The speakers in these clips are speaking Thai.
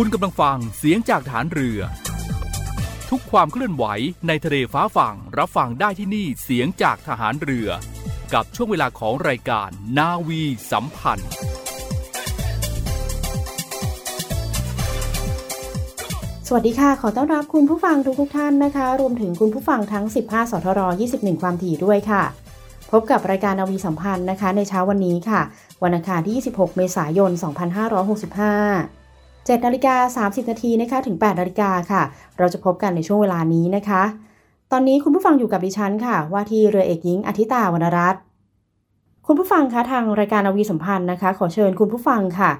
คุณกำลังฟังเสียงจากฐานเรือ ทุกความเคลื่อนไหวในทะเลฟ้าฝั่งรับฟังได้ที่นี่เสียงจากฐานเรือ กับช่วงเวลาของรายการนาวีสัมพันธ์ สวัสดีค่ะ ขอต้อนรับคุณผู้ฟังทุกทุกท่านนะคะ รวมถึงคุณผู้ฟังทั้ง 15 สทร 21 ความถี่ด้วยค่ะ พบกับรายการนาวีสัมพันธ์นะคะ ในเช้าวันนี้ค่ะ วันอังคารที่ 26 เมษายน 2565 7นาฬิกา30นาทีนะคะถึง8นาฬิกาค่ะ เราจะพบกันในช่วงเวลานี้นะคะ ตอนนี้คุณผู้ฟังอยู่กับดิฉันค่ะ ว่าที่เรือเอกหญิงอธิตาวรรณรัตน์คุณผู้ฟังคะทางรายการอวีสัมพันธ์นะคะ ขอเชิญคุณผู้ฟังค่ะ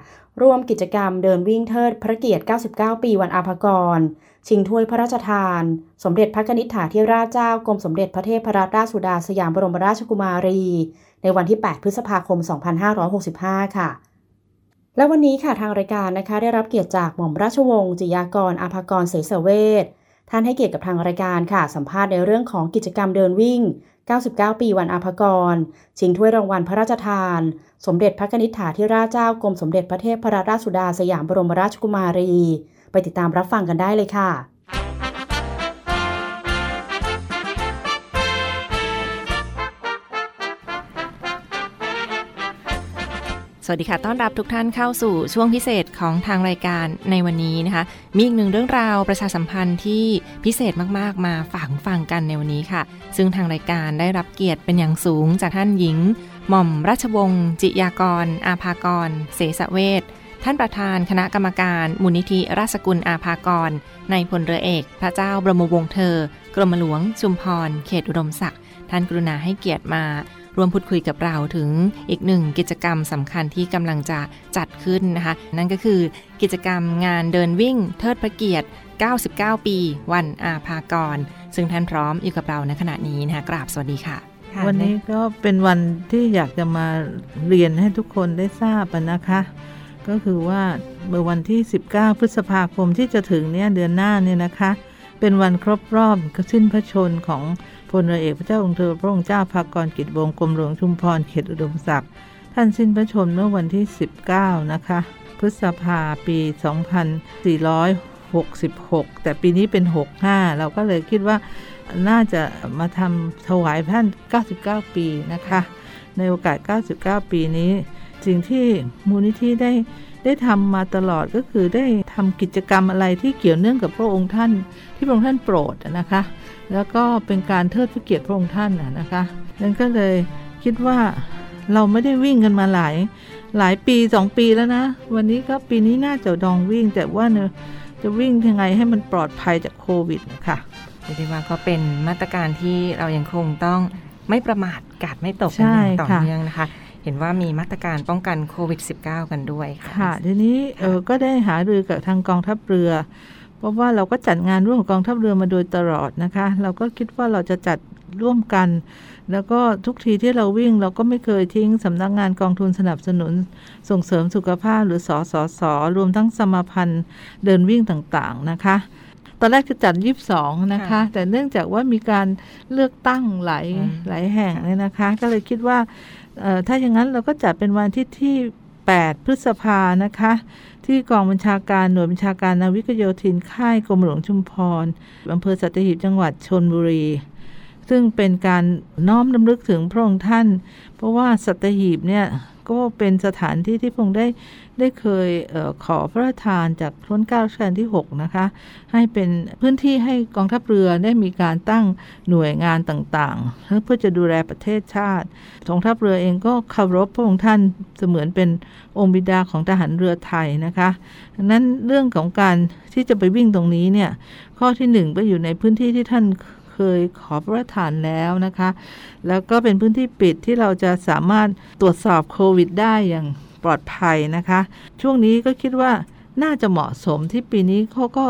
ร่วมกิจกรรมเดินวิ่งเทิดพระเกียรติ 99 ปีวันอาภากร ชิงถ้วยพระราชทาน สมเด็จพระนิษฐาธิราชเจ้ากรมสมเด็จพระเทพรัตนราชสุดาสยามบรมราชกุมารี ในวันที่ 8 พฤษภาคม 2565 ค่ะ และวันนี้ค่ะทางรายการนะคะ ได้รับเกียรติจากหม่อมราชวงศ์จิยากรอาภากรเสสเวทท่านให้เกียรติกับทางรายการค่ะ สัมภาษณ์ในเรื่องของกิจกรรมเดินวิ่ง 99 ปีวันอาภากร ชิงถ้วยรางวัลพระราชทาน สมเด็จพระนิษฐาธิราชเจ้ากรมสมเด็จพระเทพรัตนราชสุดาสยามบรมราชกุมารี ไปติดตามรับฟังกันได้เลยค่ะ สวัสดีค่ะ ต้อนรับทุกท่านเข้าสู่ช่วงพิเศษของทางรายการในวันนี้นะคะ มีอีกหนึ่งเรื่องราวประชาสัมพันธ์ที่พิเศษมาก ๆ มาฝากฟังกันในวันนี้ค่ะ ซึ่งทางรายการได้รับเกียรติเป็นอย่างสูงจากท่านหญิง หม่อมราชวงศ์จิยากร อาภากร เสสเวทท่านประธานคณะกรรมการมูลนิธิราชกุลอาภากร ในพลเรือเอก พระเจ้าบรมวงศ์เธอ กรมหลวงชุมพร เขตอุดมศักดิ์ท่านกรุณาให้เกียรติมา ร่วมพูดคุยกับเราถึงอีกหนึ่งกิจกรรมสำคัญที่กำลังจะจัดขึ้นนะคะ นั่นก็คือกิจกรรมงานเดินวิ่ง เทิดพระเกียรติ 99 ปี วันอาภากร ซึ่งท่านพร้อมอยู่กับเราในขณะนี้นะคะกราบสวัสดีค่ะวันนี้ก็เป็นวันที่อยากจะมาเรียนให้ทุกคนได้ทราบนะคะ ก็คือว่าเมื่อวันที่ 19 พฤษภาคมที่จะถึงเนี่ยเดือนหน้าเนี่ยนะคะ เป็นวันครบรอบสิ้นพระชนของพลเรือเอกพระเจ้าองค์เธอพระองค์เจ้าภากรกิจวงกรมหลวงชุมพรเขตอุดมศักดิ์ท่านสิ้นพระชนเมื่อวันที่ 19 นะคะ พฤษภาปี 2466 แต่ปีนี้เป็น 65 เราก็เลยคิดว่าน่าจะมาทำถวายท่าน 99 ปีนะคะ ในโอกาส 99 ปีนี้ สิ่งที่มูลนิธิได้ ได้ทำมาตลอดก็คือได้ทำกิจกรรมอะไรที่เกี่ยวเนื่องกับพระองค์ท่าน ที่พระองค์ท่านโปรดนะคะ แล้วก็เป็นการเทิดพระเกียรติพระองค์ท่านนะคะนั่นก็เลยคิดว่าเราไม่ได้วิ่งกันมาหลายหลายปีสองปีแล้วนะ วันนี้ก็ปีนี้น่าจะดองวิ่ง แต่ว่าเนะจะวิ่งยังไงให้มันปลอดภัยจากโควิดนะคะเรียกว่าก็เป็นมาตรการที่เรายังคงต้องไม่ประมาทกาดไม่ตกกันต่อเนื่องนะคะ เห็นว่ามีมาตรการป้องกันโควิด -19 กันด้วยค่ะค่ะทีนี้เออก็ได้หารือกับทางกองทัพเรือ เพราะว่าเราก็จัดงานร่วมกับกองทัพเรือมาโดยตลอดนะคะ เราก็คิดว่าเราจะจัดร่วมกัน แล้วก็ทุกทีที่เราวิ่งเราก็ไม่เคยทิ้งสำนักงานกองทุนสนับสนุน ส่งเสริมสุขภาพหรือสอสอสอรวมทั้งสมาพันธ์เดินวิ่งต่างๆนะคะตอนแรกจะจัดยีิบสองนะคะค่ะแต่เนื่องจากว่ามีการเลือกตั้งหลายอืมหลายแห่งค่ะเลยนะคะ ก็เลยคิดว่าเอ่อ ถ้าอย่างนั้นเราก็จัดเป็นวันที่ที่ 8 พฤษภานะคะ ที่กองบัญชาการหน่วยบัญชาการนาวิกโยธินค่ายกรมหลวงชุมพรอำเภอสัตหีบจังหวัดชนบุรี ซึ่งเป็นการน้อมรำลึกถึงพระองค์ท่าน เพราะว่าสัตหีบเนี่ย ก็เป็นสถานที่ที่พงค์ได้ได้เคยเออขอพระราชทานจากรัชกาลรัชกาลที่ 6 นะคะ ให้เป็นพื้นที่ให้กองทัพเรือได้มีการตั้งหน่วยงานต่างๆ เพื่อจะดูแลประเทศชาติกองทัพเรือเองก็เคารพพระองค์ท่านเสมือนเป็นองค์บิดาของทหารเรือไทยนะคะดังนั้นเรื่องของการที่จะไปวิ่งตรงนี้เนี่ยข้อที่หนึ่งก็อยู่ในพื้นที่ที่ท่าน เคยขอพระราชทานแล้วนะคะ แล้วก็เป็นพื้นที่ปิดที่เราจะสามารถตรวจสอบโควิด ได้อย่างปลอดภัยนะคะ ช่วงนี้ก็คิดว่าน่าจะเหมาะสมที่ปีนี้เขาก็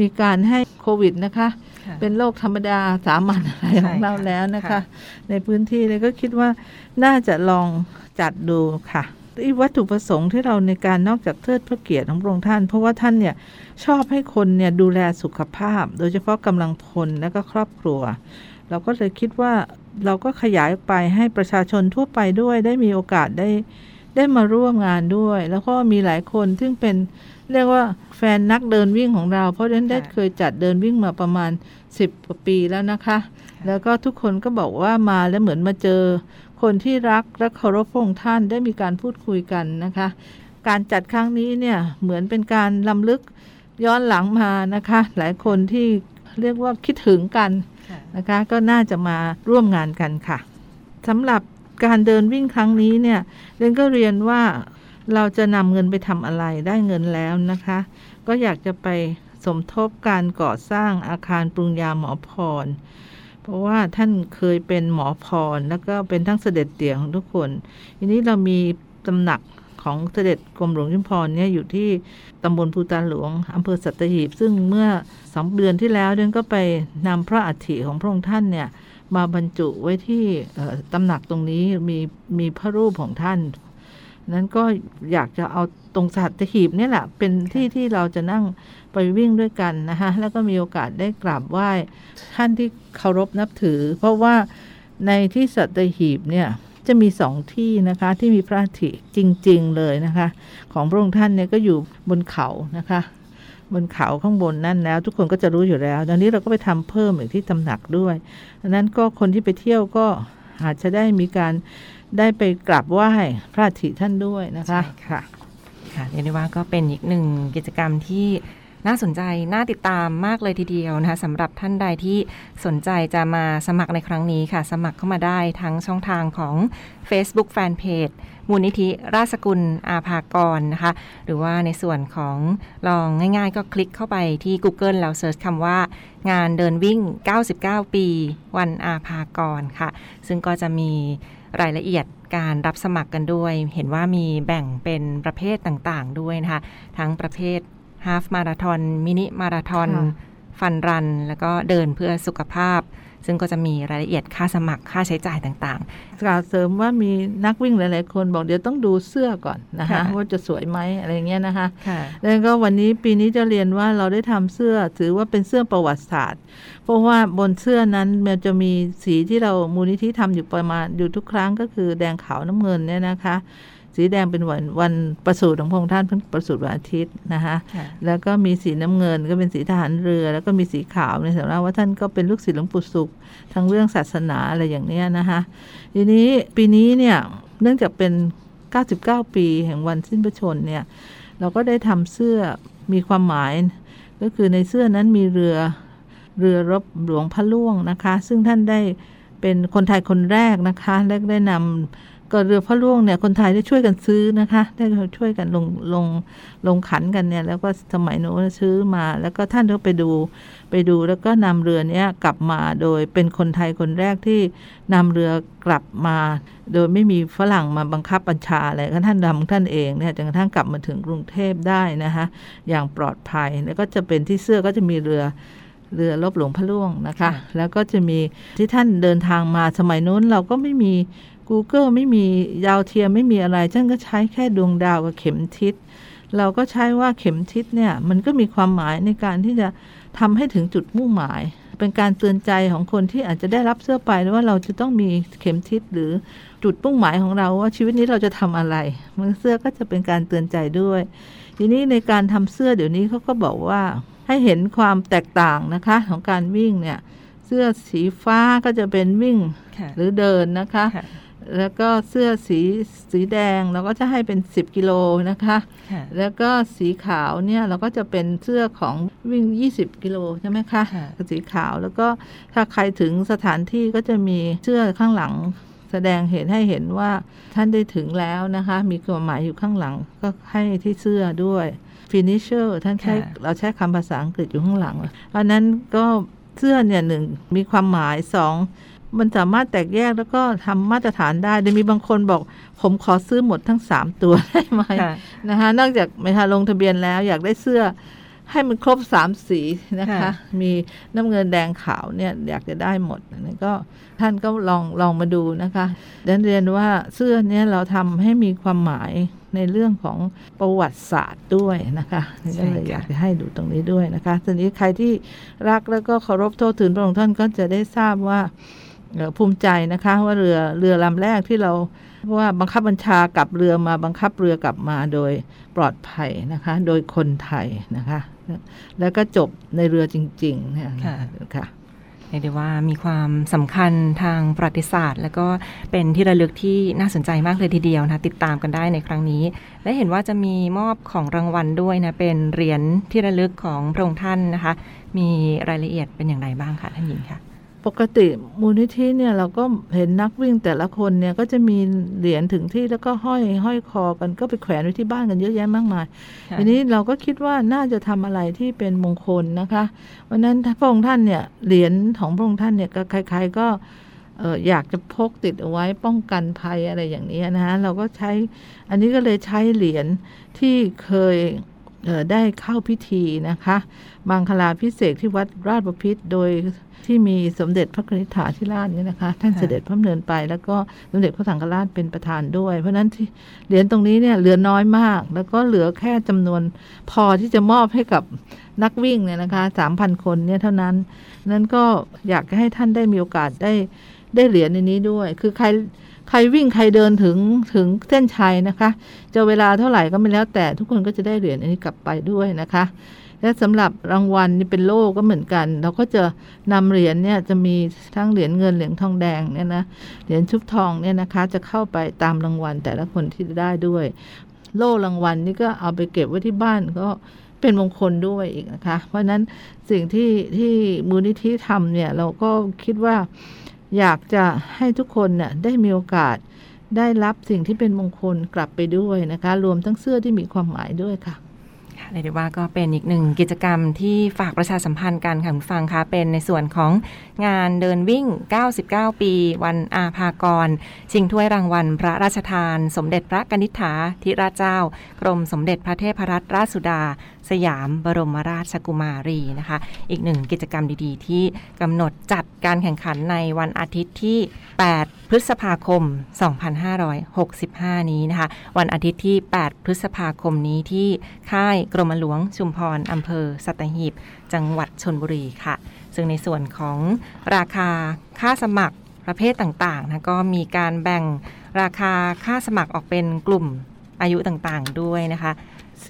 มีการให้โควิดนะคะค่ะเป็นโรคธรรมดาสามัญอะไรของเราใช่ค่ะแล้วนะคะค่ะในพื้นที่เลยก็คิดว่าน่าจะลองจัดดูค่ะอีก วัตถุประสงค์ที่เราในการนอกจากเทิดพระเกียรติของพระองค์ท่าน เพราะว่าท่านเนี่ยชอบให้คนเนี่ยดูแลสุขภาพ โดยเฉพาะกำลังพลและก็ครอบครัว เราก็เลยคิดว่าเราก็ขยายไปให้ประชาชนทั่วไปด้วยได้มีโอกาสได้ได้มาร่วมงานด้วย แล้วก็มีหลายคนซึ่งเป็นเรียกว่าแฟนนักเดินวิ่งของเรา เพราะฉะนั้นได้เคยจัดเดินวิ่งมาประมาณ 10กว่าปีแล้วนะคะ แล้วก็ทุกคนก็บอกว่ามาแล้วเหมือนมาเจอ คนที่รักและเคารพพระองค์ท่านได้มีการพูดคุยกันนะคะ การจัดครั้งนี้เนี่ยเหมือนเป็นการลำลึกย้อนหลังมานะคะ หลายคนที่เรียกว่าคิดถึงกันนะคะ ก็น่าจะมาร่วมงานกันค่ะสำหรับการเดินวิ่งครั้งนี้เนี่ยเรนก็เรียนว่าเราจะนำเงินไปทำอะไรได้เงินแล้วนะคะ ก็อยากจะไปสมทบการก่อสร้างอาคารปรุงยาหมอพร เพราะว่าท่านเคยเป็นหมอพรแล้วก็เป็นทั้งเสด็จเตี่ยของทุกคน ทีนี้เรามีตำหนักของเสด็จกรมหลวงชุมพรเนี่ยอยู่ที่ตำบลภูตาหลวงอำเภอสัตหีบ ซึ่งเมื่อสองเดือนที่แล้วเดินก็ไปนำพระอัฐิของพระองค์ท่านเนี่ยมาบรรจุไว้ที่ตำหนักตรงนี้มีมีพระรูปของท่าน นั้นก็อยากจะเอาตรงสัตหีบเนี่ยแหละเป็นที่ที่เราจะนั่งไปวิ่งด้วยกันนะคะแล้วก็มีโอกาสได้กราบไหว้ท่านที่เคารพนับถือ เพราะว่าในที่สัตหีบเนี่ยจะมีสองที่นะคะที่มีพระอัฐิจริง ๆ เลยนะคะ ของพระองค์ท่านเนี่ยก็อยู่บนเขานะคะ บนเขาข้างบนนั่นแล้ว ทุกคนก็จะรู้อยู่แล้วตอนนี้เราก็ไปทำเพิ่มอีกที่ตำหนักด้วยดังนั้นก็คนที่ไปเที่ยวก็ อาจจะได้มีการได้ไปกราบไหว้พระอัฐิท่านด้วยนะคะใช่ค่ะค่ะเรียกได้ว่าก็เป็นอีกหนึ่งกิจกรรมที่ น่าสนใจ น่าติดตามมากเลยทีเดียวนะคะสำหรับท่านใดที่สนใจจะมาสมัครในครั้งนี้ค่ะ สมัครเข้ามาได้ทั้งช่องทางของ Facebook Fanpage มูลนิธิราชสกุลอาภากรนะคะ หรือว่าในส่วนของลองง่ายๆ ก็คลิกเข้าไปที่ Google แล้วเซิร์ชคำว่า งานเดินวิ่ง 99 ปี วันอาภากรค่ะ ซึ่งก็จะมีรายละเอียดการรับสมัครกันด้วย เห็นว่ามีแบ่งเป็นประเภทต่างๆด้วยนะคะ ทั้งประเภท ฮาฟมาราทอนมินิมาราทอนค่ะฟันรัน แล้วก็เดินเพื่อสุขภาพ ซึ่งก็จะมีรายละเอียดค่าสมัครค่าใช้จ่ายต่างกล่าวเสริมว่ามีนักวิ่งหลาย ๆ คนบอกเดี๋ยวต้องดูเสื้อก่อนนะคะค่ะว่าจะสวยไหมอะไรเงี้ยนะคะๆค่ะแล้วก็วันนี้ปีนี้จะเรียนว่าเราได้ทำเสื้อถือว่าเป็นเสื้อประวัติศาสตร์ เพราะว่าบนเสื้อนั้นมันจะมีสีที่เรามูลนิธิทำอยู่ประมาณอยู่ทุกครั้งก็คือแดงขาวน้ำเงินเนี่ยนะคะ สีแดงเป็นวันวันประสูติของพระองค์ท่านเพิ่งประสูติวันอาทิตย์นะคะค่ะแล้วก็มีสีน้ำเงินก็เป็นสีทหารเรือ แล้วก็มีสีขาวในสำหรับว่าท่านก็เป็นลูกศิษย์หลวงปู่สุขทางเรื่องศาสนาอะไรอย่างเนี้ยนะคะทีนี้ปีนี้เนี่ยเนื่องจากเป็น 99 ปีแห่งวันสิ้นพระชนม์เนี่ยเราก็ได้ทำเสื้อมีความหมาย ก็คือในเสื้อนั้นมีเรือเรือรบหลวงพระล่วงนะคะ ซึ่งท่านได้เป็นคนไทยคนแรกนะคะและได้นำ ก็เรือพระล่วงเนี่ยคนไทยได้ช่วยกันซื้อนะคะ ได้ช่วยกันลงลงลงขันกันเนี่ย แล้วก็สมัยโน้นซื้อมา แล้วก็ท่านก็ไปดูไปดูแล้วก็นำเรือเนี้ยกลับมาโดยเป็นคนไทยคนแรกที่นำเรือกลับมา โดยไม่มีฝรั่งมาบังคับบัญชาอะไรก็ท่านดำท่านเองเนี่ยจนกระทั่งกลับมาถึงกรุงเทพได้นะคะอย่างปลอดภัยแล้วก็จะเป็นที่เสื้อก็จะมีเรือเรือลบหลวงพระล่วงนะคะ แล้วก็จะมีที่ท่านเดินทางมาสมัยนู้นเราก็ไม่มี Google ไม่มีดาวเทียมไม่มีอะไรท่านก็ใช้แค่ดวงดาวกับเข็มทิศ เราก็ใช้ว่าเข็มทิศเนี่ย มันก็มีความหมายในการที่จะทำให้ถึงจุดมุ่งหมาย เป็นการเตือนใจของคนที่อาจจะได้รับเสื้อไปว่าเราจะต้องมีเข็มทิศหรือจุดมุ่งหมายของเราว่าชีวิตนี้เราจะทำอะไรมันเสื้อก็จะเป็นการเตือนใจด้วย ทีนี้ในการทำเสื้อเดี๋ยวนี้เขาก็บอกว่าให้เห็นความแตกต่างนะคะของการวิ่งเนี่ย เสื้อสีฟ้าก็จะเป็นวิ่งค่ะหรือเดินนะคะค่ะ แล้วก็เสื้อสีสีแดงเราก็จะให้เป็น 10 กิโลนะคะค่ะแล้วก็สีขาวเนี่ยเราก็จะเป็นเสื้อของวิ่ง 20 กิโลใช่ไหมคะค่ะสีขาวแล้วก็ถ้าใครถึงสถานที่ก็จะมีเสื้อข้างหลังแสดงเห็นให้เห็นว่าท่านได้ถึงแล้วนะคะ มีความหมายอยู่ข้างหลังก็ให้ที่เสื้อด้วย finisher ท่านใช้ค่ะเราใช้คำภาษาอังกฤษอยู่ข้างหลังเพราะฉะนั้นก็เสื้อเนี่ยหนึ่งมีความหมายสอง มันสามารถแตกแยกแล้วก็ทำมาตรฐานได้โดยมีบางคนบอก ผมขอซื้อหมดทั้ง3ตัวได้ไหมค่ะนะคะนอกจากไม่ทาลงทะเบียนแล้วอยากได้เสื้อให้มันครบสามสีนะคะค่ะมีน้ำเงินแดงขาวเนี่ยอยากจะได้หมดอันนี้ก็ท่านก็ลองลองมาดูนะคะดันเรียนว่าเสื้อเนี่ยเราทำให้มีความหมายในเรื่องของประวัติศาสตร์ด้วยนะคะก็เลยอยากจะให้ดูตรงนี้ด้วยนะคะทีนี้ใครที่รักแล้วก็เคารพโทษถึงพระองค์ท่านก็จะได้ทราบว่าเอ่อ ภูมิใจนะคะ ว่าเรือเรือลำแรกที่เราว่าบังคับบัญชากับเรือมาบังคับเรือกลับมาโดยปลอดภัยนะคะ โดยคนไทยนะคะ แล้วก็จบในเรือจริงๆเนี่ยค่ะค่ะเรียกได้ว่ามีความสำคัญทางประวัติศาสตร์ แล้วก็เป็นที่ระลึกที่น่าสนใจมากเลยทีเดียวนะติดตามกันได้ในครั้งนี้ และเห็นว่าจะมีมอบของรางวัลด้วยนะเป็นเหรียญที่ระลึกของพระองค์ท่านนะคะ มีรายละเอียดเป็นอย่างไรบ้างคะท่านหญิงคะ ปกติมูลนิธิเนี่ยเราก็เห็นนักวิ่งแต่ละคนเนี่ยก็จะมีเหรียญถึงที่แล้วก็ห้อยห้อยคอกันก็ไปแขวนไว้ที่บ้านกันเยอะแยะมากมายค่ะทีนี้เราก็คิดว่าน่าจะทำอะไรที่เป็นมงคลนะคะวันนั้นพระองค์ท่านเนี่ยเหรียญของพระองค์ท่านเนี่ยก็ใคร ๆก็เอออยากจะพกติดเอาไว้ป้องกันภัยอะไรอย่างนี้นะฮะเราก็ใช้อันนี้ก็เลยใช้เหรียญที่เคยเอ่อ ได้เข้าพิธีนะคะมังคลาพิเศษกที่วัดราชบพิตรโดยที่มีสมเด็จพระกนิษฐาธิราชเนี่ยนะคะ ท่านค่ะเสด็จพระดำเนินไป แล้วก็สมเด็จพระสังฆราชเป็นประธานด้วย เพราะฉะนั้นที่เหรียญตรงนี้เนี่ยเหลือน้อยมาก แล้วก็เหลือแค่จำนวนพอที่จะมอบให้กับนักวิ่งเนี่ยนะคะสามพันคนเนี่ยเท่านั้น นั้นก็อยากจะให้ท่านได้มีโอกาสได้ได้เหรียญในนี้ด้วย คือใคร ใครวิ่งใครเดินถึงถึงเส้นชัยนะคะ จะเวลาเท่าไหร่ก็ไม่แล้วแต่ทุกคนก็จะได้เหรียญอันนี้กลับไปด้วยนะคะ และสำหรับรางวัลนี่เป็นโล่ก็เหมือนกัน เราก็จะนำเหรียญเนี่ยจะมีทั้งเหรียญเงินเหรียญทองแดงเนี่ยนะเหรียญชุบทองเนี่ยนะคะ จะเข้าไปตามรางวัลแต่ละคนที่ได้ด้วย โล่รางวัลนี่ก็เอาไปเก็บไว้ที่บ้านก็เป็นมงคลด้วยอีกนะคะ เพราะฉะนั้นสิ่งที่ที่มูลนิธิทำเนี่ยเราก็คิดว่า อยากจะให้ทุกคนเนี่ยได้มีโอกาสได้รับสิ่งที่เป็นมงคลกลับไปด้วยนะคะ รวมทั้งเสื้อที่มีความหมายด้วยค่ะค่ะ เรียกได้ว่าก็เป็นอีกหนึ่งกิจกรรมที่ฝากประชาสัมพันธ์กันค่ะคุณฟังคะเป็นในส่วนของงานเดินวิ่ง 99 ปี วันอาภากร ชิงถ้วยรางวัล พระราชทาน สมเด็จพระกนิษฐาธิราชเจ้า กรมสมเด็จพระเทพรัตนราชสุดา สยามบรมราชกุมารีนะคะ อีกหนึ่งกิจกรรมดีๆ ที่กำหนดจัดการแข่งขันในวันอาทิตย์ที่ 8 พฤษภาคม 2565 นี้นะคะ วันอาทิตย์ที่ 8 พฤษภาคมนี้ที่ค่ายกรมหลวงชุมพรอำเภอสัตหีบ จังหวัดชนบุรีค่ะ ซึ่งในส่วนของราคาค่าสมัครประเภทต่างๆนะก็มีการแบ่งราคาค่าสมัครออกเป็นกลุ่มอายุต่างๆด้วยนะคะ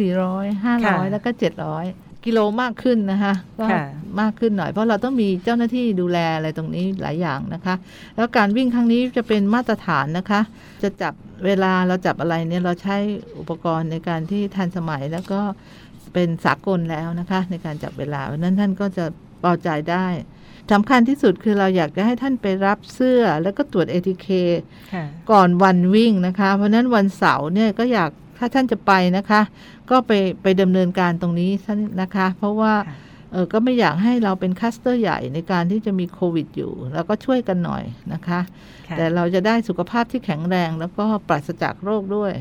400ค่ะ500 แล้วก็ 700 กิโลมากขึ้นนะคะก็ค่ะมากขึ้นหน่อยเพราะเราต้องมีเจ้าหน้าที่ดูแลอะไรตรงนี้หลายอย่างนะคะ แล้วการวิ่งครั้งนี้จะเป็นมาตรฐานนะคะ จะจับเวลาเราจับอะไรเนี่ยเราใช้อุปกรณ์ในการที่ทันสมัยแล้วก็เป็นสากลแล้วนะคะ ในการจับเวลาเพราะฉะนั้นท่านก็จะเบาใจได้สำคัญที่สุดคือเราอยากจะให้ท่านไปรับเสื้อแล้วก็ตรวจ ATK ค่ะก่อนวันวิ่งนะคะ เพราะฉะนั้นวันเสาร์เนี่ยก็อยาก ถ้าท่านจะไปนะคะ ก็ไปไปดำเนินการตรงนี้ซะนะคะ เพราะว่าค่ะเออก็ไม่อยากให้เราเป็นคัสเตอร์ใหญ่ในการที่จะมีโควิดอยู่ แล้วก็ช่วยกันหน่อยนะคะค่ะแต่เราจะได้สุขภาพที่แข็งแรง แล้วก็ปราศจากโรคด้วย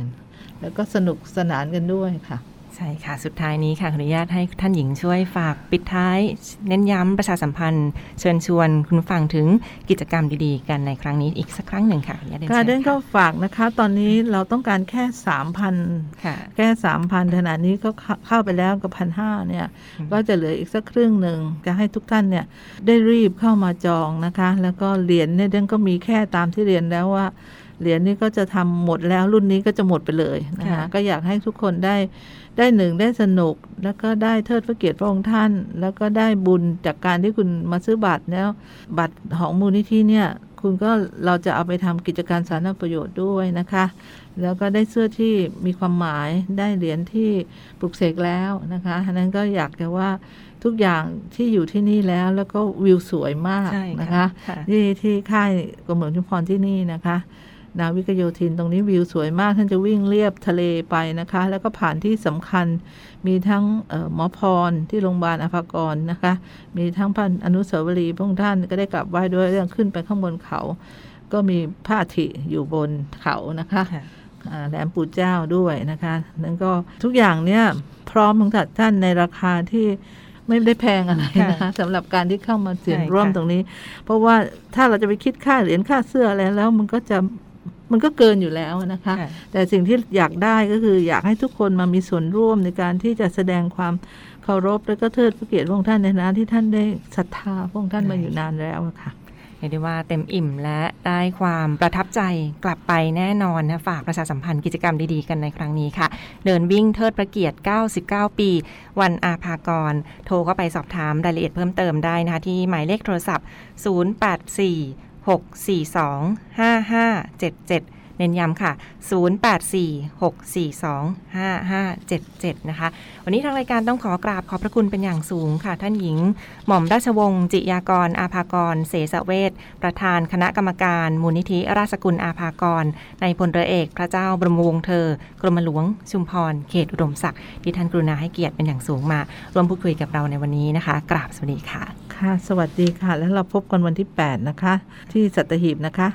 แล้วก็สนุกสนานกันด้วยค่ะ ใช่ค่ะ สุดท้ายนี้ค่ะขออนุญาตให้ท่านหญิงช่วยฝากปิดท้าย เน้นย้ำประชาสัมพันธ์ เชิญชวนคุณฟังถึงกิจกรรมดีๆ กันในครั้งนี้อีกสักครั้งหนึ่งค่ะขออนุญาตเรียนค่ะเชิญเดินก็ค่ะฝากนะคะ ตอนนี้เราต้องการแค่สามพันค่ะแค่สามพันขณะนี้ก็เข้าเข้าไปแล้วกับพันห้าเนี่ยอืมก็จะเหลืออีกสักครึ่งหนึ่งจะให้ทุกท่านเนี่ยได้รีบเข้ามาจองนะคะ แล้วก็เหรียญเนี่ยเดนก็มีแค่ตามที่เรียนแล้วว่าเหรียญนี่ก็จะทำหมดแล้วรุ่นนี้ก็จะหมดไปเลยนะคะค่ะก็อยากให้ทุกคนได้ ได้หนึ่งได้สนุก แล้วก็ได้เทิดพระเกียรติพระองค์ท่าน แล้วก็ได้บุญจากการที่คุณมาซื้อบัตรแล้ว บัตรของมูลนิธิเนี่ย คุณก็เราจะเอาไปทำกิจการสาธารณประโยชน์ด้วยนะคะ แล้วก็ได้เสื้อที่มีความหมายได้เหรียญที่ปลุกเสกแล้วนะคะอันนั้นก็อยากจะว่าทุกอย่างที่อยู่ที่นี่แล้วแล้วก็วิวสวยมากใช่นะคะค่ะที่ที่ค่ายกรมหลวงชุมพรที่นี่นะคะ นาวิกโยธินตรงนี้วิวสวยมาก ท่านจะวิ่งเรียบทะเลไปนะคะ แล้วก็ผ่านที่สำคัญ มีทั้งเอ่อหมอพรที่โรงพยาบาลอภากรนะคะ มีทั้งพันอนุสาวรีย์พระองค์ท่านก็ได้กลับไหว้ด้วยเรื่องขึ้นไปข้างบนเขา ก็มีพระอาทิอยู่บนเขานะคะค่ะอ่าแหลมปู่เจ้าด้วยนะคะนั้นก็ทุกอย่างเนี่ยพร้อมของท่านในราคาที่ไม่ได้แพงอะไรนะคะค่ะสำหรับการที่เข้ามาเสี่ยงใช่ค่ะร่วมตรงนี้ เพราะว่าถ้าเราจะไปคิดค่าเหรียญค่าเสื้ออะไรแล้วมันก็จะ มันก็เกินอยู่แล้วนะคะค่ะแต่สิ่งที่อยากได้ก็คืออยากให้ทุกคนมามีส่วนร่วมในการที่จะแสดงความเคารพและก็เทิดพระเกียรติพระองค์ท่านในฐานะที่ท่านได้ศรัทธาพระองค์ท่านมาอยู่นานแล้วอะค่ะเรียกได้ว่าเต็มอิ่มและได้ความประทับใจกลับไปแน่นอนนะฝากประชาสัมพันธ์กิจกรรมดีๆกันในครั้งนี้ค่ะ เดินวิ่งเทิดพระเกียรติ 99 ปี วันอาภากร โทรเข้าไปสอบถามรายละเอียดเพิ่มเติมได้นะคะที่หมายเลขโทรศัพท์ 084 642 5577 เน้นย้ำค่ะ 0846425577 นะคะ วันนี้ทางรายการต้องขอกราบขอบพระคุณเป็นอย่างสูงค่ะ ท่านหญิง หม่อมราชวงศ์จิยากร อาภากร เสสเวทประธานคณะกรรมการมูลนิธิราชสกุลอาภากร ในพลเรือเอก พระเจ้าบรมวงศ์เธอ กรมหลวง ชุมพร เขตอุดมศักดิ์ที่ท่านกรุณาให้เกียรติเป็นอย่างสูงมา ร่วมพูดคุยกับเราในวันนี้นะคะ กราบสวัสดีค่ะ ค่ะ สวัสดีค่ะ แล้วเราพบกันวันที่ 8 นะคะ ที่สัตหีบนะคะ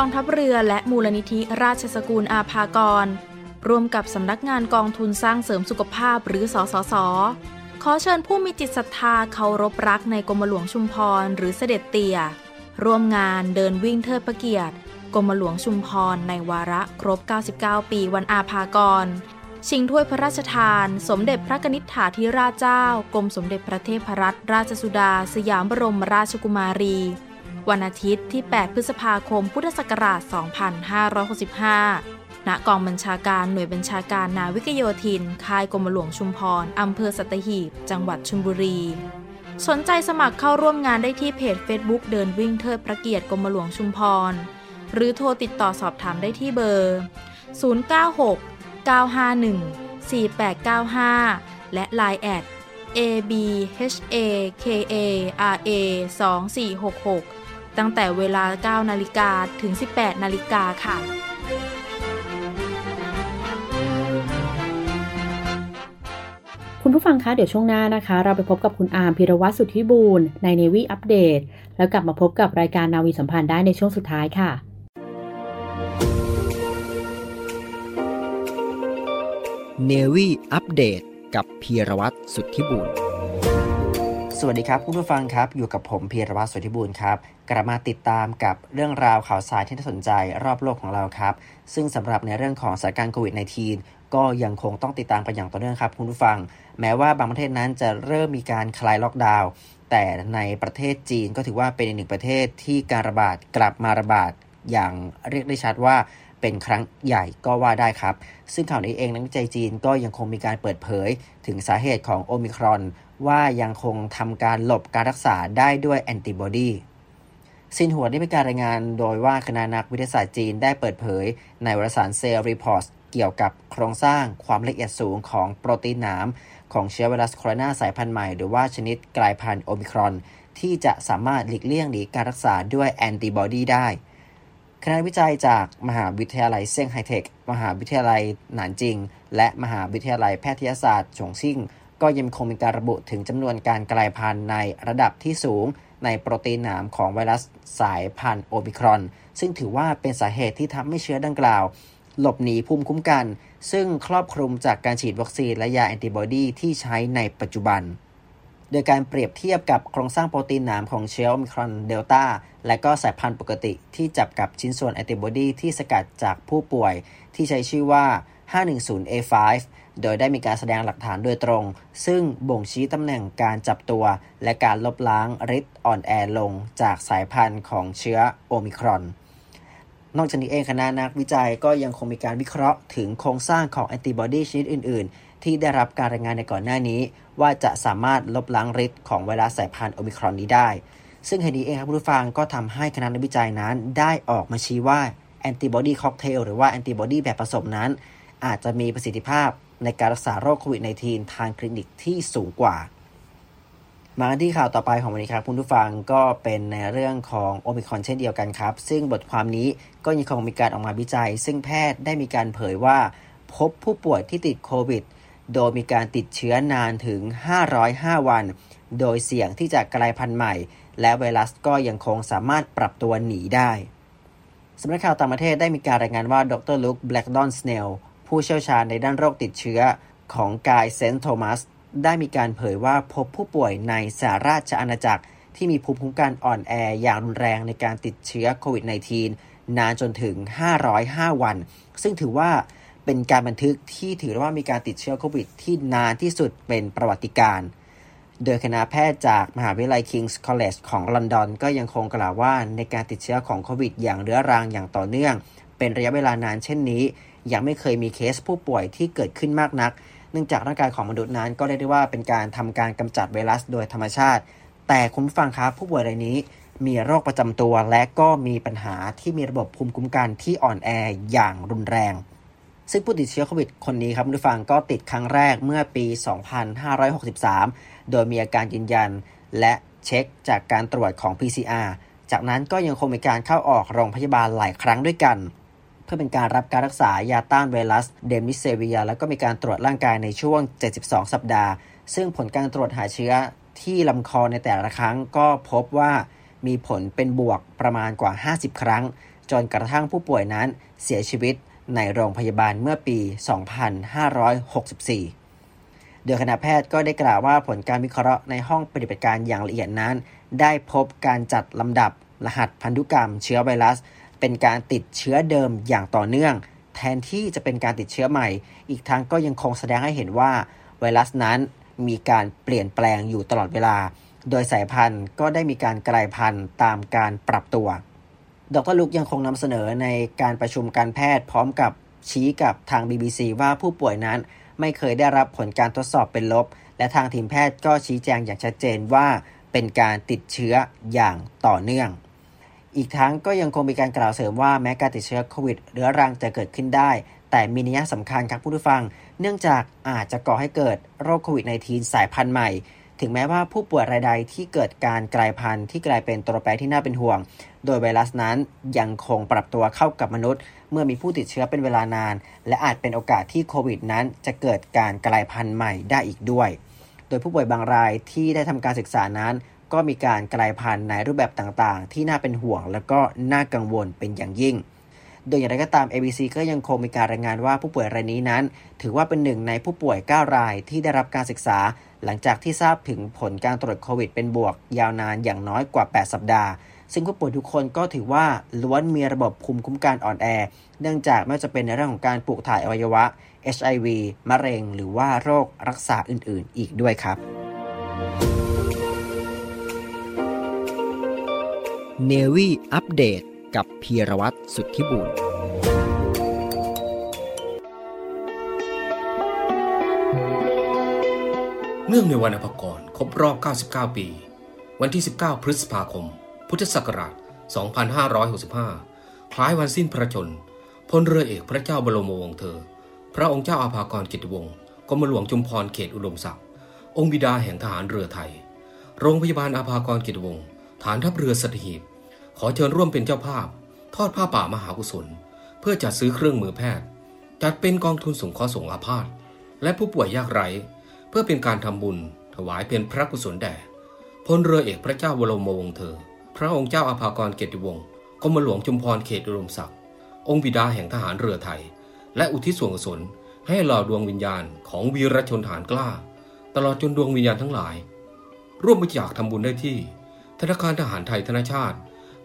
องทัพเรือและมูลนิธิราชสกุลอาภากร ร่วมกับสำนักงานกองทุนสร้างเสริมสุขภาพหรือสสส ขอเชิญผู้มีจิตศรัทธาเคารพรักในกรมหลวงชุมพรหรือเสด็จเตี่ย ร่วมงานเดินวิ่งเทิดพระเกียรติกรมหลวงชุมพรในวาระครบ 99 ปีวันอาภากร ชิงถ้วยพระราชทาน สมเด็จพระกนิษฐาธิราชเจ้า กรมสมเด็จพระเทพรัตนราชสุดา สยามบรมราชกุมารี วันอาทิตย์ที่ 8 พฤษภาคม พุทธศักราช 2565 ณ กองบัญชาการหน่วยบัญชาการนาวิกโยธิน ค่ายกรมหลวงชุมพร อำเภอสัตหีบ จังหวัดชลบุรี สนใจสมัครเข้าร่วมงานได้ที่เพจ Facebook เดินวิ่งเทิดพระเกียรติกรมหลวงชุมพร หรือโทรติดต่อสอบถามได้ที่เบอร์ 096 951 4895 และ Line แอด abhakara 2466 ตั้งแต่เวลา 9 นาฬิกาถึง 18 นาฬิกาค่ะ คุณผู้ฟังคะ เดี๋ยวช่วงหน้านะคะ เราไปพบกับคุณอาร์มพิรวัตรสุทธิบูรณ์ในเนวีอัปเดต แล้วกลับมาพบกับรายการนาวีสัมพันธ์ได้ในช่วงสุดท้ายค่ะเนวี่อัปเดตกับพีรวัตรสุทธิบุญ สวัสดีครับคุณผู้ฟังครับอยู่กับผมพีรวัตรสุทธิบุญครับกลับมาติดตามกับเรื่องราวข่าวสารที่น่าสนใจรอบโลกของเราครับ ซึ่งสำหรับในเรื่องของสถานการณ์โควิด -19 ก็ยังคงต้องติดตามกันอย่างต่อเนื่องครับคุณผู้ฟัง แม้ว่าบางประเทศนั้นจะเริ่มมีการคลายล็อกดาวน์แต่ในประเทศจีนก็ถือว่าเป็นอีกหนึ่งประเทศที่การระบาดกลับมาระบาดอย่างเรียกได้ชัดว่าเป็นครั้งใหญ่ก็ว่าได้ครับ ซึ่งข่าวนี้เองนักวิจัยจีนก็ยังคงมีการเปิดเผย ถึงสาเหตุของโอมิครอน ว่ายังคงทำการหลบการรักษาได้ด้วยแอนติบอดีซินหัวได้มีการรายงานโดยว่าคณะนักวิทยาศาสตร์จีนได้เปิดเผย ในวารสาร Cell Report เกี่ยวกับโครงสร้างความละเอียดสูงของโปรตีนหนามของเชื้อไวรัสโคโรนาสายพันธุ์ใหม่ หรือว่าชนิดกลายพันธุ์โอมิครอน ที่จะสามารถหลีกเลี่ยงหนีการรักษาด้วยแอนติบอดีได้คณะวิจัยจากมหาวิทยาลัยเซี่ยงไฮเทค มหาวิทยาลัยหนานจิง และมหาวิทยาลัยแพทยศาสตร์ฉงซิ่ง ก็ยังคงมีการระบุถึงจำนวนการกลายพันธุ์ในระดับที่สูงในโปรตีนหนามของไวรัสสายพันธุ์โอมิครอน ซึ่งถือว่าเป็นสาเหตุที่ทำให้เชื้อดังกล่าว หลบหนีภูมิคุ้มกัน ซึ่งครอบคลุมจากการฉีดวัคซีนและยาแอนติบอดีที่ใช้ในปัจจุบัน โดยการเปรียบเทียบกับโครงสร้างโปรตีนหนามของเชื้อโอมิครอนเดลต้าและก็สายพันธุ์ปกติที่จับกับชิ้นส่วนแอนติบอดีที่สกัดจากผู้ป่วยที่ใช้ชื่อว่า 510A5 โดยได้มีการแสดงหลักฐานโดยตรง ซึ่งบ่งชี้ตำแหน่งการจับตัว และการลบล้างฤทธิ์อ่อนแอลงจากสายพันธุ์ของเชื้อโอมิครอน นอกจากนี้เองคณะนักวิจัยก็ยังคงมีการวิเคราะห์ถึงโครงสร้างของแอนติบอดีชนิดอื่น ๆ ที่ได้รับการรายงานในก่อนหน้านี้ ว่าจะสามารถลบล้างฤทธิ์ของไวรัสสายพันธุ์โอมิครอนนี้ได้ ซึ่งเหตุนี้เองครับผู้ฟังก็ทำให้คณะนักวิจัยนั้นได้ออกมาชี้ว่าแอนติบอดีค็อกเทลหรือว่าแอนติบอดีแบบผสมนั้น อาจจะมีประสิทธิภาพ ในการรักษาโรคโควิด -19 ทางคลินิกที่สูงกว่า มาที่ข่าวต่อไปของวันนี้ครับคุณผู้ฟังก็เป็นในเรื่องของโอมิครอนเช่นเดียวกันครับ ซึ่งบทความนี้ก็ยังคงมีการออกมาวิจัย ซึ่งแพทย์ได้มีการเผยว่า พบผู้ป่วยที่ติดโควิด โดยมีการติดเชื้อนานถึง 505 วัน โดยเสี่ยงที่จะกลายพันธุ์ใหม่ และไวรัสก็ยังคงสามารถปรับตัวหนีได้สำนักข่าวต่างประเทศได้มีการรายงานว่าดรลุคแบล็กดอนสเนล ผู้เชี่ยวชาญในด้านโรคติดเชื้อของกายเซนต์โทมัสได้มีการเผยว่าพบผู้ป่วยในสหราชอาณาจักร ที่มีภูมิคุ้มกันอ่อนแออย่างรุนแรงในการติดเชื้อโควิด -19 นานจนถึง 505 วัน ซึ่งถือว่าเป็นการบันทึกที่ถือว่ามีการติดเชื้อโควิด ที่นานที่สุดเป็นประวัติการ โดยคณะแพทย์จากมหาวิทยาลัย King's College ของลอนดอนก็ยังคงกล่าวว่าในการติดเชื้อของโควิด อย่างเรื้อรังอย่างต่อเนื่อง เป็นระยะเวลานานเช่นนี้ ยังไม่เคยมีเคสผู้ป่วยที่เกิดขึ้นมากนัก เนื่องจากร่างกายของมนุษย์นั้น ก็เรียกได้ว่าเป็นการทำการกำจัดไวรัสโดยธรรมชาติ แต่คุณฟังครับผู้ป่วยรายนี้มีโรคประจำตัวและก็มีปัญหาที่มีระบบภูมิคุ้มกันที่อ่อนแออย่างรุนแรง ซึ่งผู้ติดเชื้อโควิดคนนี้ครับคุณฟังก็ติดครั้งแรกเมื่อปี 2563 โดยมีอาการยืนยัน และเช็คจากการตรวจของ PCR จากนั้นก็ยังคงมีการเข้าออกโรงพยาบาลหลายครั้งด้วยกัน เพื่อเป็นการรับการรักษายาต้านไวรัสเรมเดซิเวียร์ แล้วก็มีการตรวจร่างกายในช่วง 72 สัปดาห์ ซึ่งผลการตรวจหาเชื้อที่ลำคอในแต่ละครั้งก็พบว่ามีผลเป็นบวกประมาณกว่า 50 ครั้ง จนกระทั่งผู้ป่วยนั้นเสียชีวิตในโรงพยาบาลเมื่อปี 2564 โดยคณะแพทย์ก็ได้กล่าวว่าผลการวิเคราะห์ในห้องปฏิบัติการอย่างละเอียดนั้น ได้พบการจัดลำดับรหัสพันธุกรรมเชื้อไวรัส เป็นการติดเชื้อเดิมอย่างต่อเนื่อง แทนที่จะเป็นการติดเชื้อใหม่ อีกทั้งก็ยังคงแสดงให้เห็นว่า ไวรัสนั้นมีการเปลี่ยนแปลงอยู่ตลอดเวลา โดยสายพันธุ์ก็ได้มีการกลายพันธุ์ตามการปรับตัว ดรลุกยังคงนำเสนอในการประชุมการแพทย์พร้อมกับชี้กับทาง BBC ว่าผู้ป่วยนั้นไม่เคยได้รับผลการทดสอบเป็นลบ และทางทีมแพทย์ก็ชี้แจงอย่างชัดเจนว่าเป็นการติดเชื้ออย่างต่อเนื่อง อีกทั้งก็ยังคงมีการกล่าวเสริมว่าแม้การติดเชื้อโควิดเรื้อรังจะเกิดขึ้นได้ แต่มีนัยสำคัญครับผู้ฟัง เนื่องจากอาจจะก่อให้เกิดโรคโควิด -19 สายพันธุ์ใหม่ ถึงแม้ว่าผู้ป่วยรายใดที่เกิดการกลายพันธุ์ที่กลายเป็นตัวแปรที่น่าเป็นห่วง โดยไวรัสนั้นยังคงปรับตัวเข้ากับมนุษย์ เมื่อมีผู้ติดเชื้อเป็นเวลานาน และอาจเป็นโอกาสที่โควิดนั้นจะเกิดการกลายพันธุ์ใหม่ได้อีกด้วย โดยผู้ป่วยบางรายที่ได้ทำการศึกษานั้น ก็มีการกลายพันธุ์ในรูปแบบต่างๆ ที่น่าเป็นห่วง และก็น่ากังวลเป็นอย่างยิ่ง โดยอย่างไรก็ตาม ABC ก็ยังคงมีการรายงานว่าผู้ป่วยรายนี้นั้น ถือว่าเป็นหนึ่งในผู้ป่วย 9 รายที่ได้รับการศึกษา หลังจากที่ทราบถึงผลการตรวจโควิดเป็นบวก ยาวนานอย่างน้อยกว่า 8 สัปดาห์ ซึ่งผู้ป่วยทุกคนก็ถือว่าล้วนมีระบบภูมิคุ้มกันอ่อนแอ เนื่องจากไม่ว่าจะเป็นในเรื่องของการปลูกถ่ายอวัยวะ HIV มะเร็ง หรือว่าโรครักษาอื่น ๆ อีกด้วยครับ เนวี่อัปเดตกับพีรวัตรสุทธิบุญเนื่องในวันอภกรครบรอบ 99 ปี วันที่ 19 พฤษภาคม พุทธศักราช 2565 คล้ายวันสิ้นพระชนพลเรือเอกพระเจ้าบรมวงศ์เธอ พระองค์เจ้าอาภากรกิติวงศ์กรมหลวงจุมพรเขตอุดมศักดิ์ องค์บิดาแห่งทหารเรือไทย โรงพยาบาลอาภากรกิติวงศ์ ฐานทัพเรือสัตหีบ ขอเชิญร่วมเป็นเจ้าภาพ ทอดผ้าป่ามหากุศล เพื่อจัดซื้อเครื่องมือแพทย์ จัดเป็นกองทุนสงเคราะห์สงอาพาธและผู้ป่วยยากไร้ เพื่อเป็นการทำบุญ ถวายเป็นพระกุศลแด่พลเรือเอกพระเจ้าบรมวงศ์เธอ พระองค์เจ้าอาภากรเกติวงศ์กรมหลวงจุมพรเขตอุดมศักดิ์องค์บิดาแห่งทหารเรือไทย และอุทิศส่วนกุศลให้หล่อดวงวิญญาณของวีรชนฐานกล้า ตลอดจนดวงวิญญาณทั้งหลาย ร่วมบริจาคทำบุญได้ที่ ธนาคารทหารไทยธนชาติ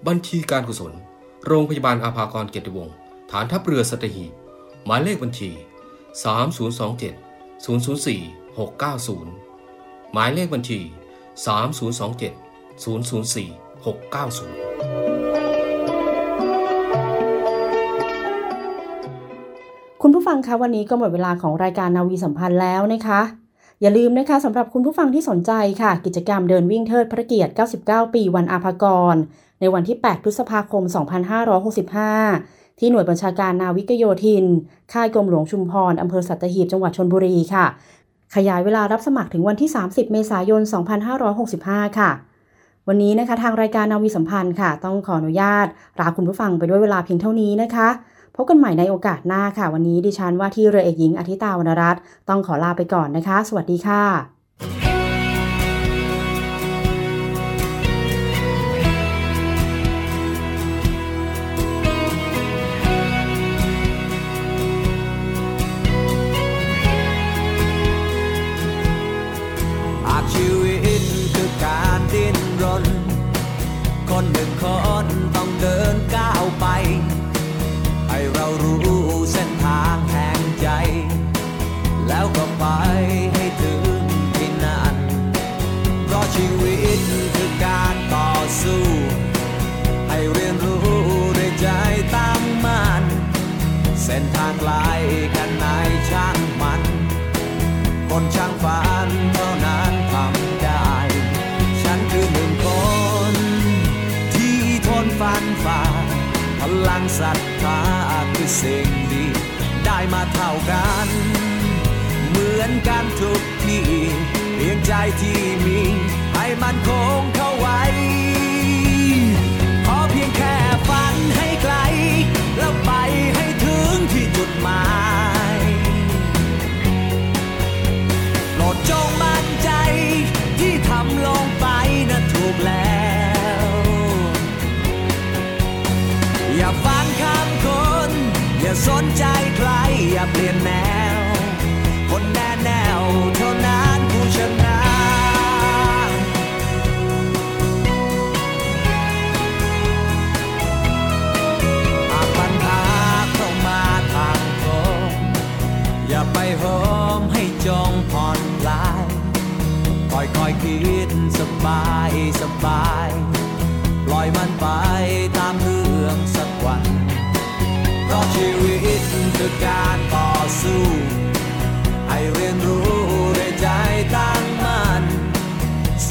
บัญชีการกุศล โรงพยาบาลอาภากรเกติวงศ์ฐานทัพเรือสัตหีบหมายเลขบัญชี 3027 004 690 หมายเลขบัญชี 3027 004 690คุณผู้ฟังคะวันนี้ก็หมดเวลาของรายการนาวีสัมพันธ์แล้วนะคะ อย่าลืมนะคะสำหรับคุณผู้ฟังที่สนใจค่ะ กิจกรรมเดินวิ่งเทิดพระเกียรติ 99 ปีวันอาภากร ในวันที่ 8 พฤษภาคม 2565 ที่หน่วยบัญชาการนาวิกโยธิน ค่ายกรมหลวงชุมพรอำเภอสัตหีบจังหวัดชนบุรีค่ะ ขยายเวลารับสมัครถึงวันที่ 30 เมษายน 2565 ค่ะ วันนี้นะคะทางรายการนาวีสัมพันธ์ค่ะ ต้องขออนุญาตลาคุณผู้ฟังไปด้วยเวลาเพียงเท่านี้นะคะพบกันใหม่ในโอกาสหน้าค่ะ วันนี้ดิฉันว่าที่เรือเอกหญิงอาทิตาวรรรัตน์ต้องขอลาไปก่อนนะคะ สวัสดีค่ะ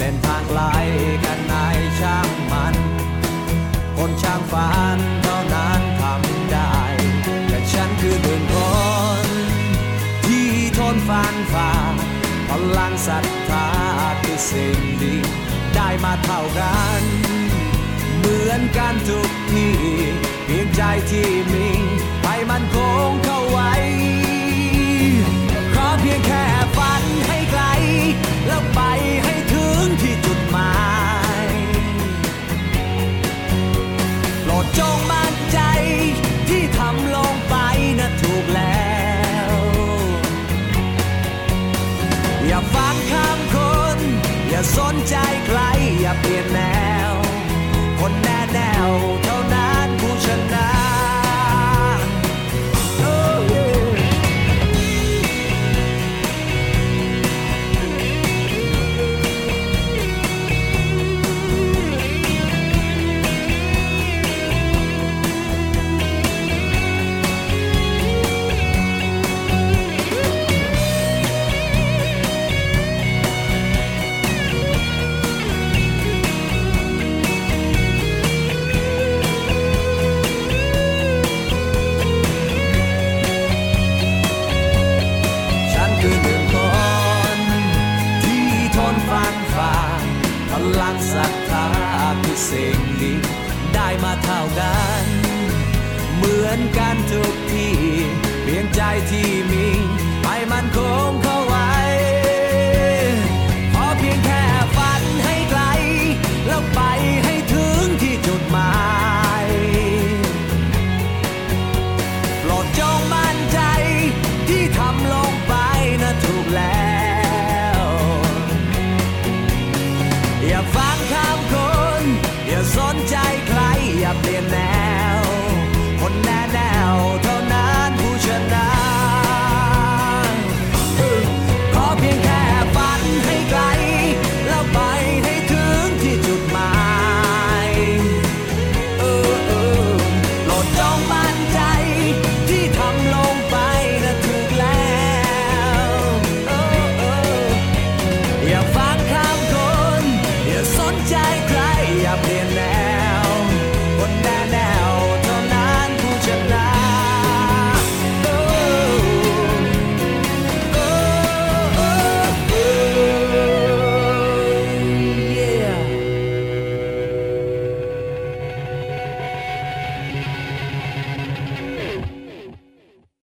ส้นทางไกลกันไหนช่างมัน คนช่างฝันเท่านั้นทำได้ แต่ฉันคือหนึ่งคน ที่ทนฟันฝ่าพลังศรัทธาคือสิ่งดี ได้มาเท่ากัน เหมือนกันทุกทีเพียงใจที่มีให้มันคงเข้าไว้ขอเพียงแค่ฝันให้ไกล แล้วไปให้ หมายโปรดจงมั่นใจที่ทำลงไปนะถูกแล้ว อย่าฟังคำคน อย่าสนใจใคร อย่าเปลี่ยนแนว คนแน่แนวเท่านั้น